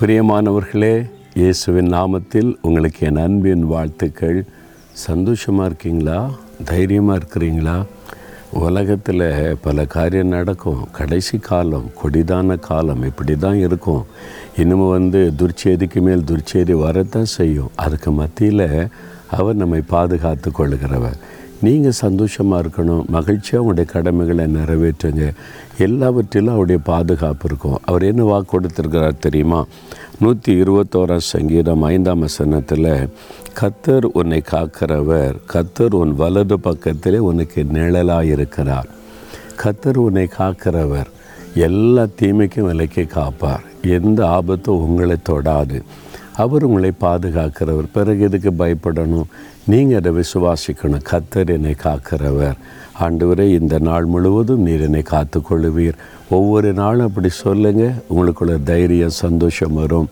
பிரியமானவர்களே இயேசுவின் நாமத்தில் உங்களுக்கு என் அன்பின் வாழ்த்துக்கள். சந்தோஷமாக இருக்கீங்களா? தைரியமாக இருக்கிறீங்களா? உலகத்தில் பல காரியம் நடக்கும். கடைசி காலம் கொடிதான காலம் இப்படி தான் இருக்கும். இன்னமும் வந்து துர்ச்சேதிக்கு மேல் துர்ச்சேதி வரத்தான் செய்யும். அதுக்கு மத்தியில் அவர் நம்மை பாதுகாத்து கொள்கிறவர் நீங்கள் சந்தோஷமாக இருக்கணும் மகிழ்ச்சியாக உங்களுடைய கடமைகளை நிறைவேற்றுங்க. எல்லாவற்றிலும் அவருடைய பாதுகாப்பு இருக்கும். அவர் என்ன வாக்கு கொடுத்துருக்கிறார் தெரியுமா? நூற்றி இருபத்தோராம் சங்கீதம் ஐந்தாம் வசனத்தில் கத்தர் உன்னை காக்கிறவர் கத்தர் உன் வலது பக்கத்திலே உனக்கு நிழலாக இருக்கிறார் கத்தர் உன்னை காக்கிறவர் எல்லா தீமைக்கும் விலைக்கு காப்பார். எந்த ஆபத்தும் உங்களை தொடாது. அவர் உங்களை பாதுகாக்கிறவர். பிறகு எதுக்கு பயப்படணும்? நீங்கள் அதை விசுவாசிக்கணும். கத்தர் என்னை காக்கிறவர். ஆண்டவரே இந்த நாள் முழுவதும் நீர் என்னை காத்து கொள்ளுவீர் ஒவ்வொரு நாளும் அப்படி சொல்லுங்கள் உங்களுக்குள்ள தைரியம் சந்தோஷம் வரும்.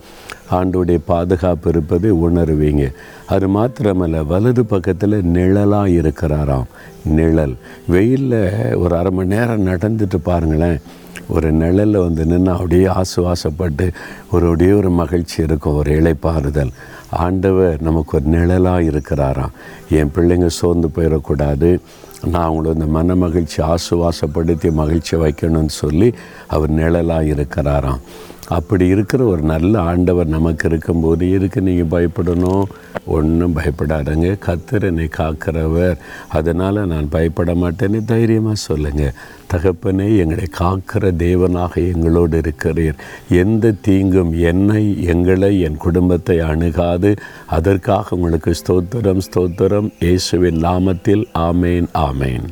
ஆண்டோடைய பாதுகாப்பு இருப்பதை உணருவீங்க. அது மாத்திரமல்ல வலது பக்கத்தில் நிழலாக இருக்கிறாராம். நிழல். வெயிலில் ஒரு அரை மணி நேரம் நடந்துட்டு பாருங்களேன். ஒரு நிழலில் வந்து நின்று அப்படியே ஆசுவாசப்பட்டு ஒரு அப்படியே ஒரு மகிழ்ச்சி இருக்கும் ஒரு இழைப்பாறுதல் ஆண்டவர் நமக்கு ஒரு நிழலாக இருக்கிறாராம். என் பிள்ளைங்க சோர்ந்து போயிடக்கூடாது. நான் அவங்கள இந்த மன மகிழ்ச்சி ஆசுவாசப்படுத்தி மகிழ்ச்சி வைக்கணும்னு சொல்லி அவர் நிழலாக இருக்கிறாராம். அப்படி இருக்கிற ஒரு நல்ல ஆண்டவர் நமக்கு இருக்கும்போது எதுக்கு நீங்கள் பயப்படணும்? ஒன்றும் பயப்படாதங்க. கத்தர் என்னை காக்கிறவர். அதனால் நான் பயப்பட மாட்டேன்னு தைரியமாக சொல்லுங்கள் தகப்பனே எங்களை காக்கிற தேவனாக எங்களோடு இருக்கிறீர். எந்த தீங்கும் என்னை எங்களை என் குடும்பத்தை அணுகாது. அதற்காக உங்களுக்கு ஸ்தோத்திரம் ஸ்தோத்திரம். இயேசுவின் நாமத்தில் ஆமேன் ஆமேன்.